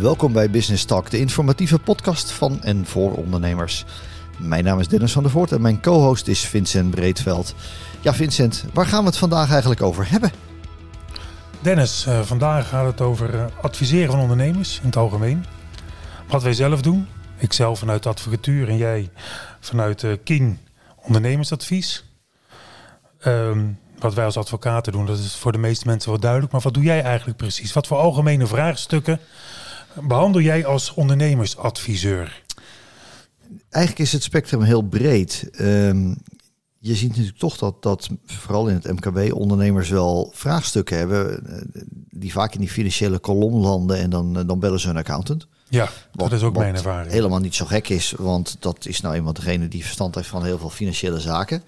Welkom bij Business Talk, de informatieve podcast van en voor ondernemers. Mijn naam is Dennis van der Voort en mijn co-host is Vincent Breedveld. Ja, Vincent, waar gaan we het vandaag eigenlijk over hebben? Dennis, uh, vandaag gaat het over uh, adviseren van ondernemers in het algemeen. Wat wij zelf doen, ik zelf vanuit de advocatuur en jij vanuit uh, King ondernemersadvies. Um, wat wij als advocaten doen, dat is voor de meeste mensen wel duidelijk. Maar wat doe jij eigenlijk precies? Wat voor algemene vraagstukken behandel jij als ondernemersadviseur? Eigenlijk is het spectrum heel breed. Um, je ziet natuurlijk toch dat, dat vooral in het MKB ondernemers wel vraagstukken hebben eh, die vaak in die financiële kolom landen en dan, eh, dan bellen ze een accountant. Ja, wat, dat is ook mijn ervaring. Helemaal niet zo gek is, want dat is nou eenmaal degene die verstand heeft van heel veel financiële zaken.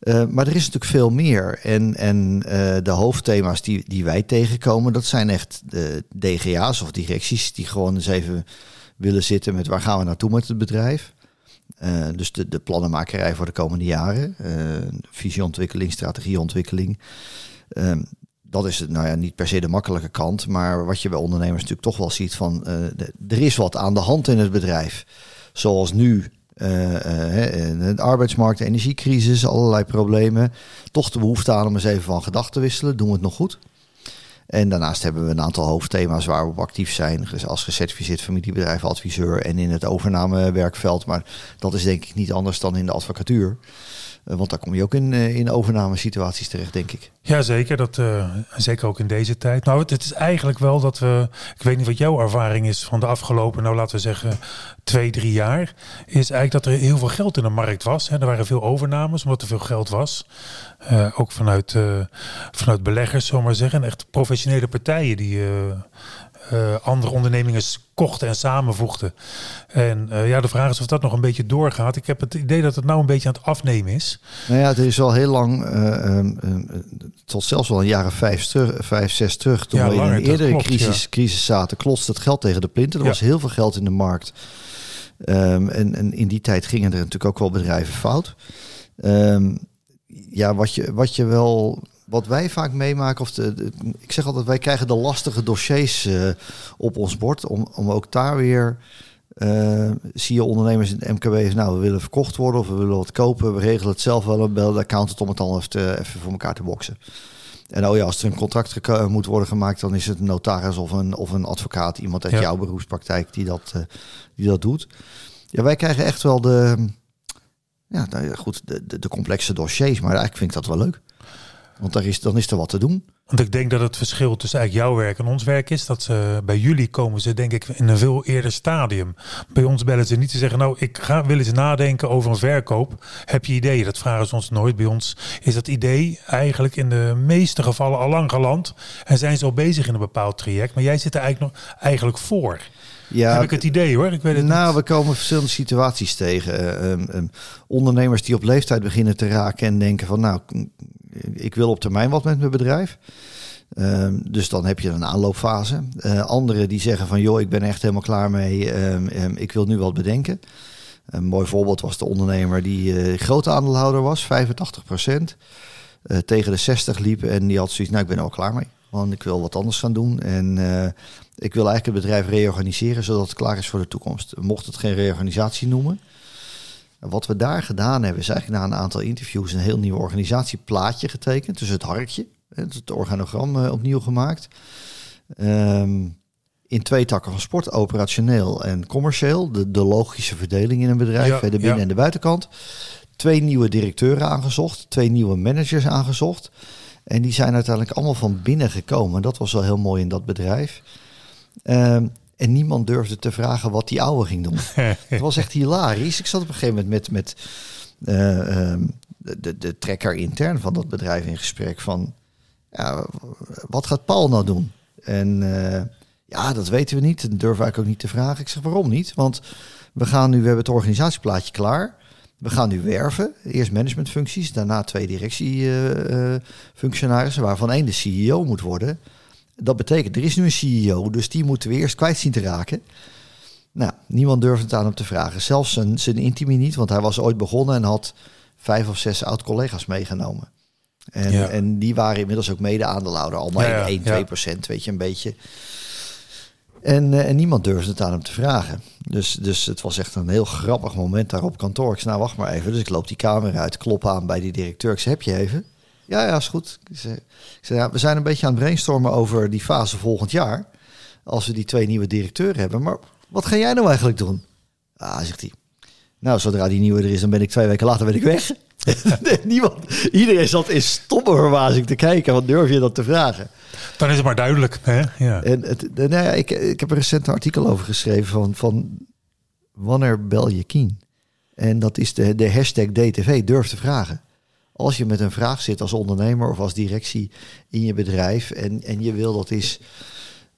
Uh, maar er is natuurlijk veel meer. En, en uh, de hoofdthema's die, die wij tegenkomen, dat zijn echt de DGA's of directies die gewoon eens even willen zitten met waar gaan we naartoe met het bedrijf. Uh, dus de, de plannenmakerij voor de komende jaren, visieontwikkeling, strategieontwikkeling. Ehm, dat is nou ja, niet per se de makkelijke kant, maar wat je bij ondernemers natuurlijk toch wel ziet van er is wat aan de hand in het bedrijf. Zoals nu de arbeidsmarkt, de energiecrisis, allerlei problemen. Toch de behoefte aan om eens even van gedachten te wisselen. Doen we het nog goed? En daarnaast hebben we een aantal hoofdthema's waar we op actief zijn. Als gecertificeerd familiebedrijfadviseur en in het overnamewerkveld. Maar dat is denk ik niet anders dan in de advocatuur. Eh, want daar kom je ook in, in overnamesituaties terecht, denk ik. Ja, zeker. Dat, zeker ook in deze tijd. Nou, het, is eigenlijk wel dat we... Ik weet niet wat jouw ervaring is van de afgelopen, nou laten we zeggen, twee, drie jaar. Is eigenlijk dat er heel veel geld in de markt was. Hè. Er waren veel overnames, omdat er veel geld was. ook vanuit, vanuit beleggers, zomaar zeggen. En echt professionele partijen die uh, andere ondernemingen kochten en samenvoegden. En uh, ja, de vraag is of dat nog een beetje doorgaat. Ik heb het idee dat het nou een beetje aan het afnemen is. Nou ja, het is al heel lang, uh, tot zelfs wel een jaren vijf, terug, vijf zes terug, toen ja, we in een eerdere klopt, crisis, ja. crisis zaten, klotste het geld tegen de plinten. Er ja. was heel veel geld in de markt. Um, en, en in die tijd gingen er natuurlijk ook wel bedrijven fout. Um, ja, wat je, wat je wel wat wij vaak meemaken, of de, ik zeg altijd, wij krijgen de lastige dossiers uh, op ons bord. Om, om ook daar weer, uh, zie je ondernemers in het MKB, nou we willen verkocht worden of we willen wat kopen. We regelen het zelf wel, bellen de accountant om het dan even, even voor elkaar te boksen. En oh ja, als er een contract moet worden gemaakt, dan is het een notaris of een, of een advocaat, iemand uit ja. jouw beroepspraktijk die dat, uh, die dat doet. Ja, wij krijgen echt wel de, ja, nou goed, de, de, de complexe dossiers, maar eigenlijk vind ik dat wel leuk. Want daar is, dan is er wat te doen. Want ik denk dat het verschil tussen eigenlijk jouw werk en ons werk is dat ze bij jullie komen ze denk ik in een veel eerder stadium. Bij ons bellen ze niet te zeggen, nou ik ga willen eens nadenken over een verkoop. Heb je ideeën? Dat vragen ze ons nooit. Bij ons is dat idee eigenlijk in de meeste gevallen al lang geland en zijn ze al bezig in een bepaald traject. Maar jij zit er eigenlijk nog eigenlijk voor. Ja, Heb ik het idee hoor. Ik weet het nou, niet. we komen verschillende situaties tegen. Uh, um, um, ondernemers die op leeftijd beginnen te raken en denken van nou, ik wil op termijn wat met mijn bedrijf. Um, dus dan heb je een aanloopfase. Uh, anderen die zeggen van joh, ik ben echt helemaal klaar mee. Um, um, ik wil nu wat bedenken. Een mooi voorbeeld was de ondernemer die uh, grote aandeelhouder was, 85 procent. Uh, tegen de 60 liep en die had zoiets, nou ik ben er al klaar mee. Want ik wil wat anders gaan doen. En ik wil eigenlijk het bedrijf reorganiseren zodat het klaar is voor de toekomst. Mocht het geen reorganisatie noemen. Wat we daar gedaan hebben, is eigenlijk na een aantal interviews een heel nieuw organisatieplaatje getekend. Dus het harkje, het organogram uh, opnieuw gemaakt. Um, in twee takken van sport, operationeel en commercieel. De, de logische verdeling in een bedrijf, ja, de binnen- ja. en de buitenkant. Twee nieuwe directeuren aangezocht, twee nieuwe managers aangezocht. En die zijn uiteindelijk allemaal van binnen gekomen. Dat was wel heel mooi in dat bedrijf. Um, en niemand durfde te vragen wat die oude ging doen. het was echt hilarisch. Ik zat op een gegeven moment met, met uh, um, de, de trekker intern van dat bedrijf in gesprek van... Ja, wat gaat Paul nou doen? En uh, ja, dat weten we niet. Dat durven ik ook niet te vragen. Ik zeg, waarom niet? Want we gaan nu, we hebben het organisatieplaatje klaar. We gaan nu werven. Eerst managementfuncties, daarna twee directiefunctionarissen, uh, waarvan één de CEO moet worden. Dat betekent, er is nu een CEO, dus die moeten we eerst kwijt zien te raken. Nou, niemand durft het aan hem te vragen. Zelfs zijn, zijn intimi niet, want hij was ooit begonnen en had vijf of zes oud-collega's meegenomen. En, ja. en die waren inmiddels ook mede-aandeelhouder, allemaal ja, ja, 1, 2 procent, weet je, een beetje. En, eh, en niemand durfde het aan hem te vragen. Dus, dus het was echt een heel grappig moment daar op kantoor. Ik zei, nou wacht maar even. Dus ik loop die kamer uit, klop aan bij die directeur. Ik zei, heb je even? Ja, ja, is goed. Ik zei, ik zei ja, we zijn een beetje aan het brainstormen over die fase volgend jaar. Als we die twee nieuwe directeuren hebben. Maar wat ga jij nou eigenlijk doen? Ah, zegt hij. Nou, zodra die nieuwe er is, dan ben ik twee weken later ben ik weg. Niemand, iedereen zat in stomme verbazing te kijken. Wat durf je dat te vragen? Dan is het maar duidelijk. Hè? Ja. En het, nou ja, ik, ik heb er recent een artikel over geschreven van, van wanneer bel je Kien? En dat is de, de hashtag DTV, durf te vragen. Als je met een vraag zit als ondernemer of als directie in je bedrijf en, en je wil dat is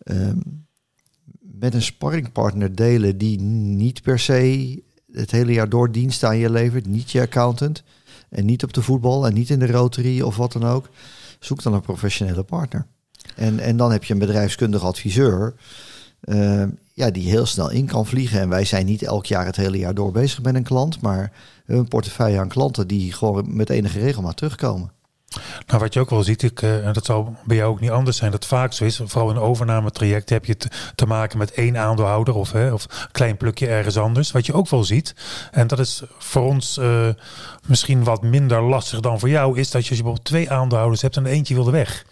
um, met een sparringpartner delen die niet per se het hele jaar door dienst aan je levert, niet je accountant en niet op de voetbal en niet in de Rotary of wat dan ook, zoek dan een professionele partner. En, en dan heb je een bedrijfskundig adviseur uh, ja, die heel snel in kan vliegen. En wij zijn niet elk jaar het hele jaar door bezig met een klant, maar een portefeuille aan klanten die gewoon met enige regelmaat terugkomen. Nou, wat je ook wel ziet, ik, uh, en dat zal bij jou ook niet anders zijn, dat vaak zo is. Vooral in een overnametraject heb je te, te maken met één aandeelhouder of, hè, of een klein plukje ergens anders. Wat je ook wel ziet, en dat is voor ons uh, misschien wat minder lastig dan voor jou, is dat je bijvoorbeeld twee aandeelhouders hebt en eentje wilde weg.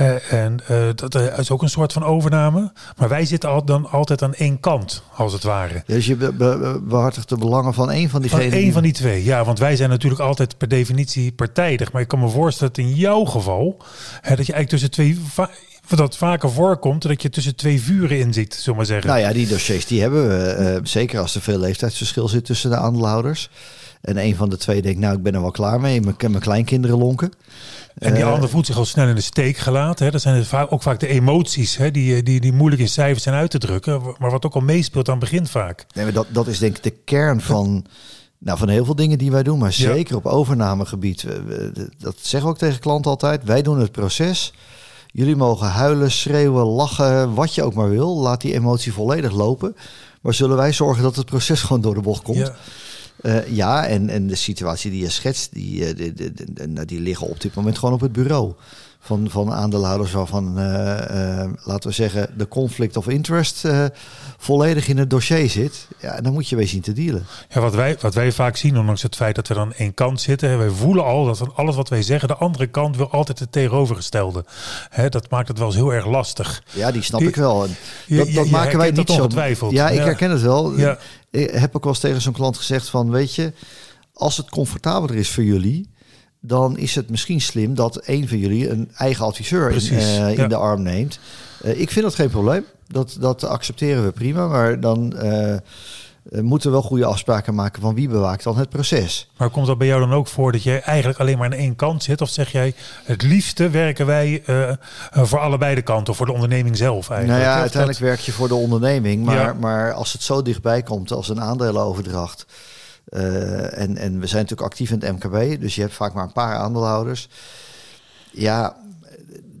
Uh, en uh, dat is ook een soort van overname. Maar wij zitten al, dan altijd aan één kant, als het ware. Dus je be be behartigt de belangen van één van diegenen? Van één van die twee, ja. Want wij zijn natuurlijk altijd per definitie partijdig. Maar ik kan me voorstellen dat in jouw geval... Hè, dat je eigenlijk tussen twee... Dat vaker voorkomt dat je tussen twee vuren in zit, zullen maar zeggen. Nou ja, die dossiers die hebben we. Uh, zeker als er veel leeftijdsverschil zit tussen de aandeelhouders. En een van de twee denkt, nou, ik ben er wel klaar mee. Ik kan mijn kleinkinderen lonken. En die uh, ander voelt zich al snel in de steek gelaten. Hè. Dat zijn ook vaak de emoties hè, die, die, die moeilijk in cijfers zijn uit te drukken. Maar wat ook al meespeelt aan het begin vaak. Nee, maar dat, dat is denk ik de kern van, nou, van heel veel dingen die wij doen. Maar zeker ja. op overnamegebied. Dat zeggen we ook tegen klanten altijd. Wij doen het proces. Jullie mogen huilen, schreeuwen, lachen, wat je ook maar wil. Laat die emotie volledig lopen. Maar zullen wij zorgen dat het proces gewoon door de bocht komt. Ja. Uh, ja, en, en de situatie die je schetst, die, uh, die, die, die, die, liggen op dit moment gewoon op het bureau. Van, van aandeelhouders waarvan, uh, laten we zeggen, de conflict of interest volledig in het dossier zit. Ja, dan moet je weer zien te dealen. Ja, wat wij, wat wij vaak zien, ondanks het feit dat we dan één kant zitten, wij voelen al dat van alles wat wij zeggen, de andere kant wil altijd het tegenovergestelde. Hè, dat maakt het wel eens heel erg lastig. Ja, die snap ik wel. Dat, dat je, je maken wij niet zo. Ja, ik ja. herken het wel. Ja. Ik heb ook wel eens tegen zo'n klant gezegd van, weet je, als het comfortabeler is voor jullie, dan is het misschien slim dat een van jullie een eigen adviseur in, uh, in ja. de arm neemt. Uh, ik vind dat geen probleem. Dat, dat accepteren we prima. Maar dan uh, moeten we wel goede afspraken maken van wie bewaakt dan het proces. Maar komt dat bij jou dan ook voor dat jij eigenlijk alleen maar aan één kant zit? Of zeg jij het liefste werken wij voor allebei de kanten of voor de onderneming zelf eigenlijk? Nou ja, uiteindelijk dat... werk je voor de onderneming. Maar, ja. maar als het zo dichtbij komt als een aandelenoverdracht. Uh, en, en we zijn natuurlijk actief in het MKB, dus je hebt vaak maar een paar aandeelhouders. Ja,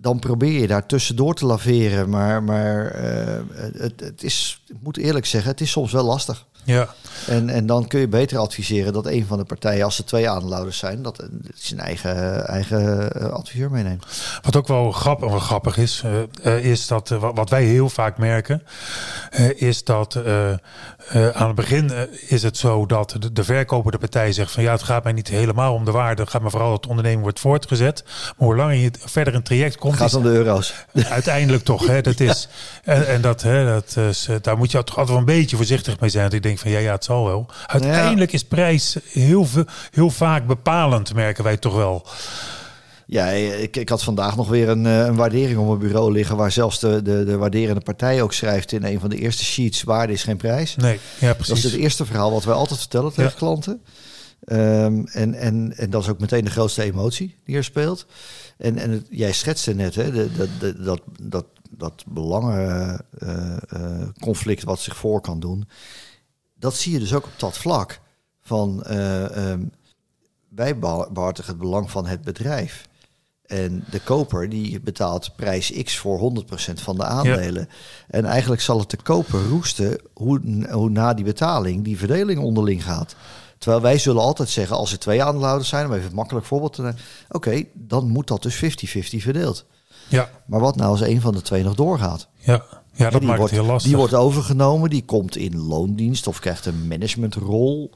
dan probeer je daar tussendoor te laveren. Maar, maar uh, het, het is, ik moet eerlijk zeggen, het is soms wel lastig. Ja. En, en dan kun je beter adviseren dat een van de partijen, als er twee aandeelhouders zijn, dat zijn eigen, eigen adviseur meeneemt. Wat ook wel grappig, grappig is, uh, is dat uh, wat wij heel vaak merken, uh, is dat aan het begin is het zo dat de, de verkoper, de partij zegt van ja, het gaat mij niet helemaal om de waarde, het gaat me vooral dat de onderneming wordt voortgezet. Maar hoe langer je verder in het traject komt, het gaat om de euro's. Uiteindelijk toch, hè, dat is. En, en dat, hè, dat is, daar moet je toch altijd wel een beetje voorzichtig mee zijn. Dat ik denk van ja, ja, het zal wel. Uiteindelijk ja. is prijs heel, veel, heel vaak bepalend, merken wij toch wel. Ja, ik, ik had vandaag nog weer een, een waardering op mijn bureau liggen... waar zelfs de, de, de waarderende partij ook schrijft in een van de eerste sheets... waarde is geen prijs. Nee, ja, precies. Dat is het eerste verhaal wat wij altijd vertellen tegen ja. klanten. Um, en, en, en dat is ook meteen de grootste emotie die er speelt. En, en het, jij schetste net hè, de, de, de, dat, dat, dat belangenconflict uh, uh, wat zich voor kan doen dat zie je dus ook op dat vlak. Van uh, um, wij behartigen het belang van het bedrijf. En de koper die betaalt prijs X voor 100% van de aandelen. Ja. En eigenlijk zal het de koper roesten hoe, hoe na die betaling die verdeling onderling gaat. Terwijl wij zullen altijd zeggen, als er twee aandeelhouders zijn, om even een makkelijk voorbeeld te nemen. Oké, okay, dan moet dat dus 50-50 verdeeld. Ja. Maar wat nou als een van de twee nog doorgaat? Ja, ja dat maakt wordt, het heel lastig. Die wordt overgenomen, die komt in loondienst of krijgt een managementrol.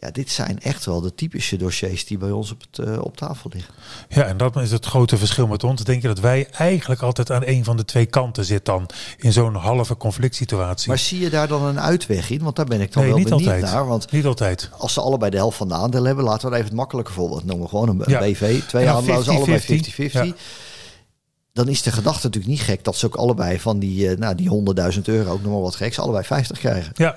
Ja, dit zijn echt wel de typische dossiers die bij ons op, het, uh, op tafel liggen. Ja, en dat is het grote verschil met ons. Denk je dat wij eigenlijk altijd aan een van de twee kanten zitten dan in zo'n halve conflict situatie. Maar zie je daar dan een uitweg in? Want daar ben ik dan nee, wel niet benieuwd altijd. naar. Want niet altijd. als ze allebei de helft van de aandelen hebben, laten we even het makkelijker voorbeeld noemen. Gewoon een, Ja. BV, twee En dan aandeelhouders, allebei 50-50. 50-50. Ja. Dan is de gedachte natuurlijk niet gek dat ze ook allebei van die, eh, nou, die 100.000 euro, ook nog maar wat geks, allebei 50 krijgen. Ja,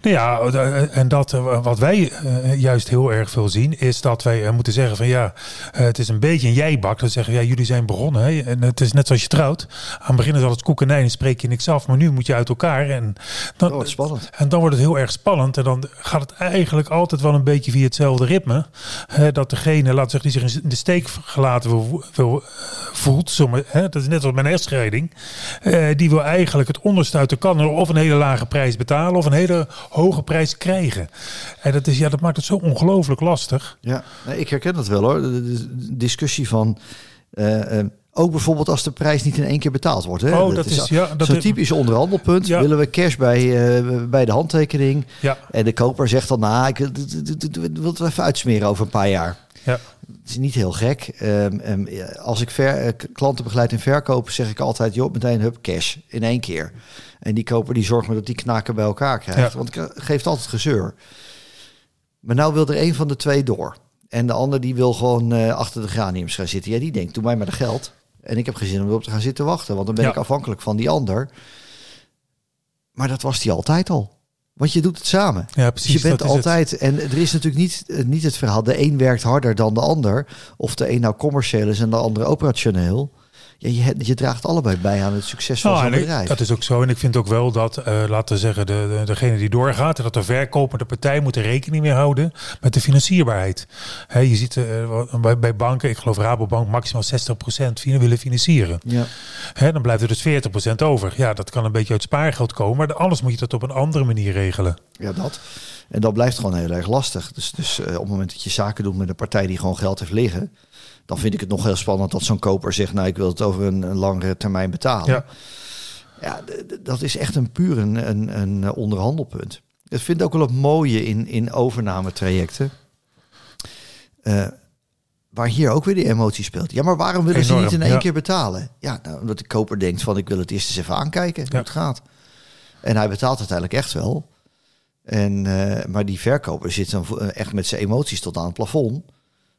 nou ja, eh, en dat eh, wat wij eh, juist heel erg veel zien, is dat wij eh, moeten zeggen van ja, eh, het is een beetje een jijbak. Dat zeggen ja, jullie zijn begonnen. Hè? En het is net zoals je trouwt. Aan het begin is alles koek en spreek je niks af, maar nu moet je uit elkaar. En dan, wordt spannend. En dan wordt het heel erg spannend. En dan gaat het eigenlijk altijd wel een beetje via hetzelfde ritme. Hè, dat degene, laat zeggen, die zich in de steek gelaten voelt. Zomaar, hè, dat is net als mijn echtscheiding. Eh, die wil eigenlijk het onderste uit de kan. Of een hele lage prijs betalen. Of een hele hoge prijs krijgen. En dat, is, ja, dat maakt het zo ongelooflijk lastig. Ja, nee, ik herken dat wel hoor. De, discussie van. eh, eh, ook bijvoorbeeld als de prijs niet in één keer betaald wordt. Hè? Oh, dat is- ja, dat zo'n is- typisch onderhandelpunt. Ja. Willen we cash bij, bij de handtekening? Ja, En de koper zegt dan, nou, ik wil het even uitsmeren over een paar jaar. Ja. Het is niet heel gek. Ehm, ehm, als ik ver, eh, klanten begeleid in verkoop, zeg ik altijd, joh, meteen hup, cash in één keer. En die koper die zorgt maar dat die knaken bij elkaar krijgt. Ja. Want het geeft altijd gezeur. Maar nou wil er een van de twee door. En de ander die wil gewoon eh, achter de graniums gaan zitten. Ja, die denkt, doe mij maar de geld. En ik heb geen zin om erop te gaan zitten wachten. Want dan ben Ja. ik afhankelijk van die ander. Maar dat was die altijd al. Want je doet het samen. ja Dus precies. je bent dat is het. altijd, en er is natuurlijk niet, eh, niet het verhaal, de een werkt harder dan de ander. Of de een nou commercieel is en de andere operationeel. Ja, je, je draagt allebei bij aan het succes van Nou, zo'n ik- bedrijf. dat is ook zo. En ik vind ook wel dat, eh, laten we zeggen, de, de, degene die doorgaat, dat de verkopende partij moet er rekening mee houden met de financierbaarheid. Je ziet eh, bij, bij banken, ik geloof Rabobank, maximaal 60% fin- willen financieren. ja. Dan blijft er dus 40% over. Ja, dat kan een beetje uit spaargeld komen, maar anders moet je dat op een andere manier regelen. ja, dat. En dat blijft gewoon heel erg lastig. Dus, dus eh, op het moment dat je zaken doet met een partij die gewoon geld heeft liggen... dan vind ik het nog heel spannend dat zo'n koper zegt... nou, ik wil het over een, een langere termijn betalen. Ja. Ja, dat is echt een puur een, een, een onderhandelpunt. Ik vind ook wel het mooie in, in overnametrajecten. eh, waar hier ook weer de emotie speelt. Ja, maar waarom willen ze niet in één ja. keer betalen? Ja, nou, omdat de koper denkt van ik wil het eerst eens even aankijken hoe het gaat. En hij betaalt uiteindelijk echt wel. En, eh, maar die verkoper zit dan eh, echt met zijn emoties tot aan het plafond.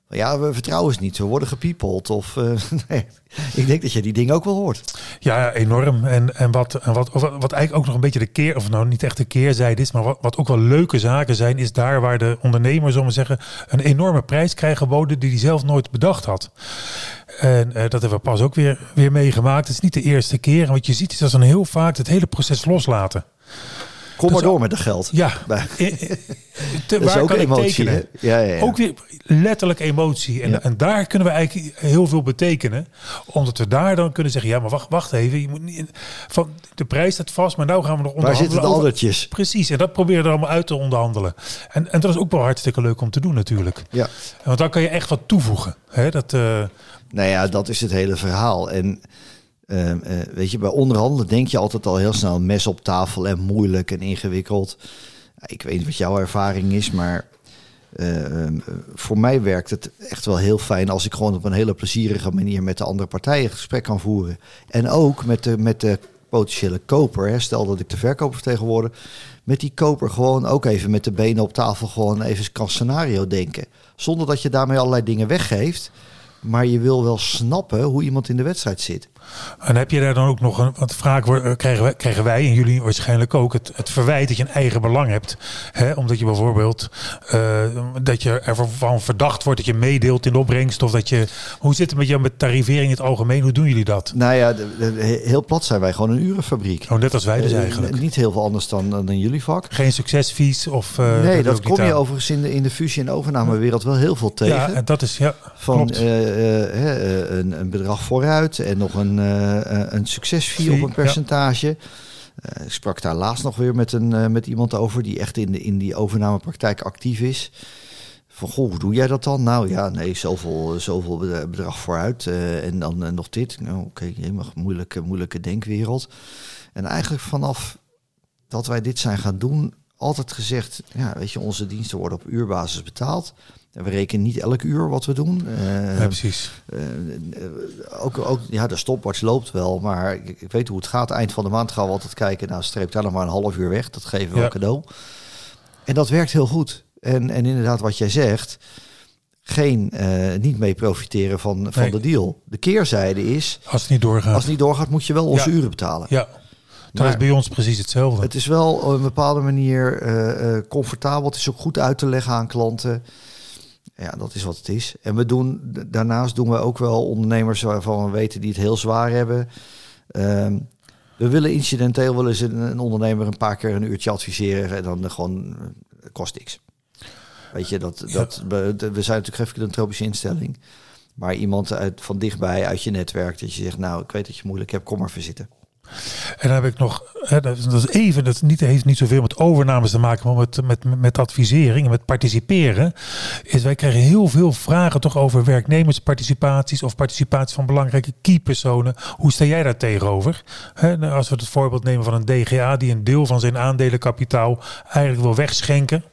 Ja, we vertrouwen ze niet. We worden gepiepeld. Of, eh, nee. Ik denk dat je die dingen ook wel hoort. Ja, enorm. En, en, wat, en wat, wat eigenlijk ook nog een beetje de keer, of nou niet echt de keerzijde is, maar wat, wat ook wel leuke zaken zijn, is daar waar de ondernemer, zullen zeggen, een enorme prijs krijgt geboden die hij zelf nooit bedacht had. En dat hebben we pas ook weer, weer meegemaakt. Het is niet de eerste keer. En wat je ziet is dat ze dan heel vaak het hele proces loslaten. Kom maar door met dat geld. Ja, te- waar ook kan ik emotie. tekenen? Ja, ja, ja. Ook weer letterlijk emotie. En, en daar kunnen we eigenlijk heel veel betekenen. Omdat we daar dan kunnen zeggen: ja, maar wacht, wacht even. Je moet niet, van, de prijs staat vast, maar nou gaan we nog Waar onderhandelen. zitten de aldertjes? Precies, en dat proberen we er allemaal uit te onderhandelen. En, en dat is ook wel hartstikke leuk om te doen, natuurlijk. Ja. Want dan kan je echt wat toevoegen. Hè? Dat, eh, Nou ja, dat is het hele verhaal. En ehm, eh, weet je, bij onderhandelen denk je altijd al heel snel mes op tafel en moeilijk en ingewikkeld. Ik weet niet wat jouw ervaring is, maar eh, ehm, eh, voor mij werkt het echt wel heel fijn als ik gewoon op een hele plezierige manier met de andere partijen gesprek kan voeren. En ook met de, met de potentiële koper. Hè. Stel dat ik de verkoper vertegenwoordig. Met die koper gewoon ook even met de benen op tafel gewoon even kan scenario denken. Zonder dat je daarmee allerlei dingen weggeeft. Maar je wil wel snappen hoe iemand in de wedstrijd zit. En heb je daar dan ook nog een, want vaak eh, krijgen wij, krijgen wij en jullie waarschijnlijk ook het, het verwijt dat je een eigen belang hebt. Hè? Omdat je bijvoorbeeld eh, dat je ervan verdacht wordt dat je meedeelt in de opbrengst. Of dat je, hoe zit het met jou met tarivering in het algemeen? Hoe doen jullie dat? Nou ja, heel plat zijn wij gewoon een urenfabriek. Oh, net als wij dus Eh, eigenlijk. Niet heel veel anders dan, dan jullie vak. Geen succesvies of... nee, dat kom je aan. overigens in de, in de fusie- en overnamewereld wel heel veel tegen. Ja, en dat is, ja, van een, een bedrag vooruit en nog een, eh, eh, een succesfee op een ja. percentage. Eh, ik sprak daar laatst nog weer met, een, met iemand over die echt in, de, in die overnamepraktijk actief is. Van, goh, hoe doe jij dat dan? Nou ja, nee, zoveel, zoveel bedrag vooruit. en dan nog dit. Nou, oké, helemaal moeilijke, moeilijke denkwereld. En eigenlijk vanaf dat wij dit zijn gaan doen, altijd gezegd, ja, weet je, onze diensten worden op uurbasis betaald. We rekenen niet elk uur wat we doen. Eh, Ja, precies. eh, eh, ook, ook, ja, de stopwatch loopt wel, maar ik, ik weet hoe het gaat. Eind van de maand gaan we altijd kijken. Nou, streep daar nog maar een half uur weg. Dat geven we Ja. een cadeau. En dat werkt heel goed. En, en inderdaad, wat jij zegt, geen, eh, niet mee profiteren van, van Nee. de deal. De keerzijde is, Als het niet doorgaat. als het niet doorgaat, moet je wel onze Ja. uren betalen. Ja, dat is bij ons precies hetzelfde. Het is wel op een bepaalde manier eh, eh, comfortabel. Het is ook goed uit te leggen aan klanten. Ja, dat is wat het is. En we doen daarnaast doen we ook wel ondernemers waarvan we weten die het heel zwaar hebben. Ehm, we willen incidenteel willen ze een, een ondernemer een paar keer een uurtje adviseren en dan gewoon eh, kost niks. Weet je, dat, Ja. dat, we, we zijn natuurlijk geen filantropische instelling. Maar iemand uit, van dichtbij uit je netwerk, dat je zegt, nou, ik weet dat je moeilijk hebt, kom maar verzitten. En dan heb ik nog, hè, dat, is, even, dat niet, heeft niet zoveel met overnames te maken, maar met, met, met advisering en met participeren. Is wij krijgen heel veel vragen toch over werknemersparticipaties of participatie van belangrijke keypersonen. Hoe sta jij daar tegenover? Hè, nou, als we het voorbeeld nemen van een DGA die een deel van zijn aandelenkapitaal eigenlijk wil wegschenken.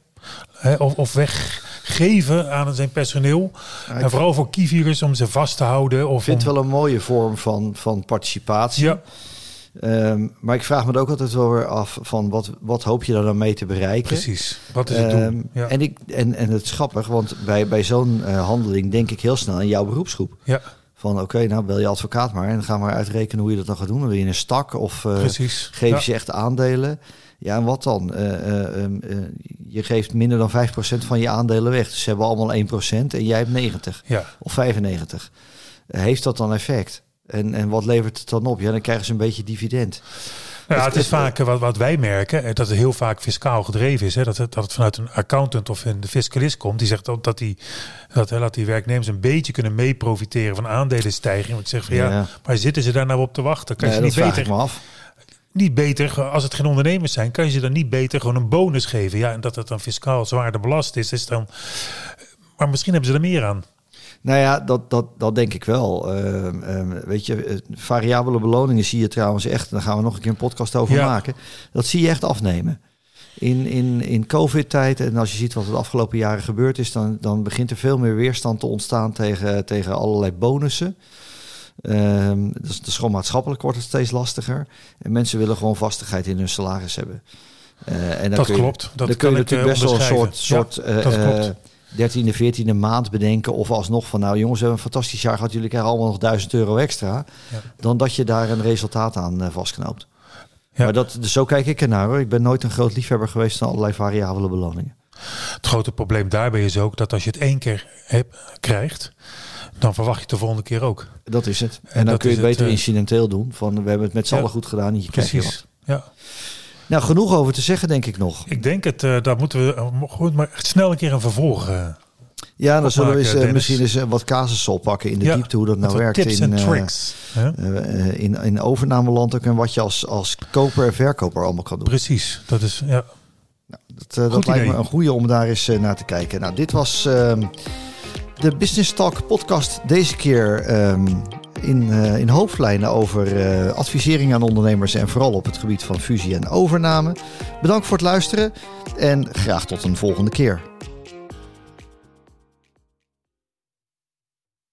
Hè, of, of weggeven aan zijn personeel. en vooral voor keyviewers om ze vast te houden. Of Ik vind het wel een mooie vorm van, van participatie. Ja, Ehm, maar ik vraag me ook altijd wel weer af van wat, wat hoop je er dan mee te bereiken? precies. Wat is het doel? Ehm, Ja. en, ik, en, en het is grappig, want bij, bij zo'n eh, handeling denk ik heel snel aan jouw beroepsgroep. ja, Van oké, nou bel je advocaat maar en dan ga maar uitrekenen hoe je dat dan gaat doen. Dan wil je een stak of eh, geef Ja. je echt aandelen. Ja, en wat dan? Eh, eh, ehm, eh, je geeft minder dan 5% van je aandelen weg. Dus ze hebben allemaal 1% en jij hebt 90 Ja, of 95. Eh, heeft dat dan effect? En, en wat levert het dan op? Ja, dan krijgen ze een beetje dividend. ja Het- het is vaak eh, wat, wat wij merken, eh, dat het heel vaak fiscaal gedreven is. Hè, dat, het, dat het vanuit een accountant of een de fiscalist komt. Die zegt ook dat die, dat, hè, dat die werknemers een beetje kunnen mee profiteren van aandelenstijging. Want ik zeg van ja, Ja. maar zitten ze daar nou op te wachten? Kan je Nee, dat niet vraag beter, ik me af. niet beter, als het geen ondernemers zijn, kan je ze dan niet beter gewoon een bonus geven? Ja, en dat het dan fiscaal zwaarder belast is, is dan... Maar misschien hebben ze er meer aan. Nou ja, dat, dat, dat denk ik wel. Ehm, ehm, weet je, eh, variabele beloningen zie je trouwens echt, daar gaan we nog een keer een podcast over Ja. maken. Dat zie je echt afnemen. In, in, in COVID-tijd, en als je ziet wat er de afgelopen jaren gebeurd is, dan, dan begint er veel meer weerstand te ontstaan tegen, tegen allerlei bonussen. Ehm dus, dus gewoon maatschappelijk wordt het steeds lastiger. En mensen willen gewoon vastigheid in hun salaris hebben. Eh, en dan Dat kun je, klopt. Dat dan kun je natuurlijk eh, best wel een soort, soort Ja, dat klopt. 13e, 14e maand bedenken. Of alsnog van nou jongens, we hebben een fantastisch jaar gehad. Jullie krijgen allemaal nog 1000 euro extra. Ja. Dan dat je daar een resultaat aan eh, vastknoopt. Ja. Maar dat, dus zo kijk ik ernaar hoor. Ik ben nooit een groot liefhebber geweest van allerlei variabele beloningen. Het grote probleem daarbij is ook dat als je het één keer hebt, krijgt, dan verwacht je het de volgende keer ook. Dat is het. En, En dan kun je het beter eh, incidenteel doen. Van we hebben het met z'n Ja. allen goed gedaan. Krijg je wat. Precies. Ja, Nou, genoeg over te zeggen denk ik nog. ik denk het. eh daar moeten we eh, goed, maar snel een keer een vervolg. eh, Ja, dan zullen we eens, misschien eens wat casussen oppakken in de Ja, diepte. Hoe dat nou werkt. tips in, en tricks. in, in overnameland ook en wat je als, als koper en verkoper allemaal kan doen. Precies. Dat is ja. Dat, eh, dat Goed lijkt me een goede om daar eens naar te kijken. Nou, dit was ehm, de Business Talk podcast. Deze keer ehm, in, eh, in hoofdlijnen over eh, advisering aan ondernemers en vooral op het gebied van fusie en overname. Bedankt voor het luisteren en graag tot een volgende keer.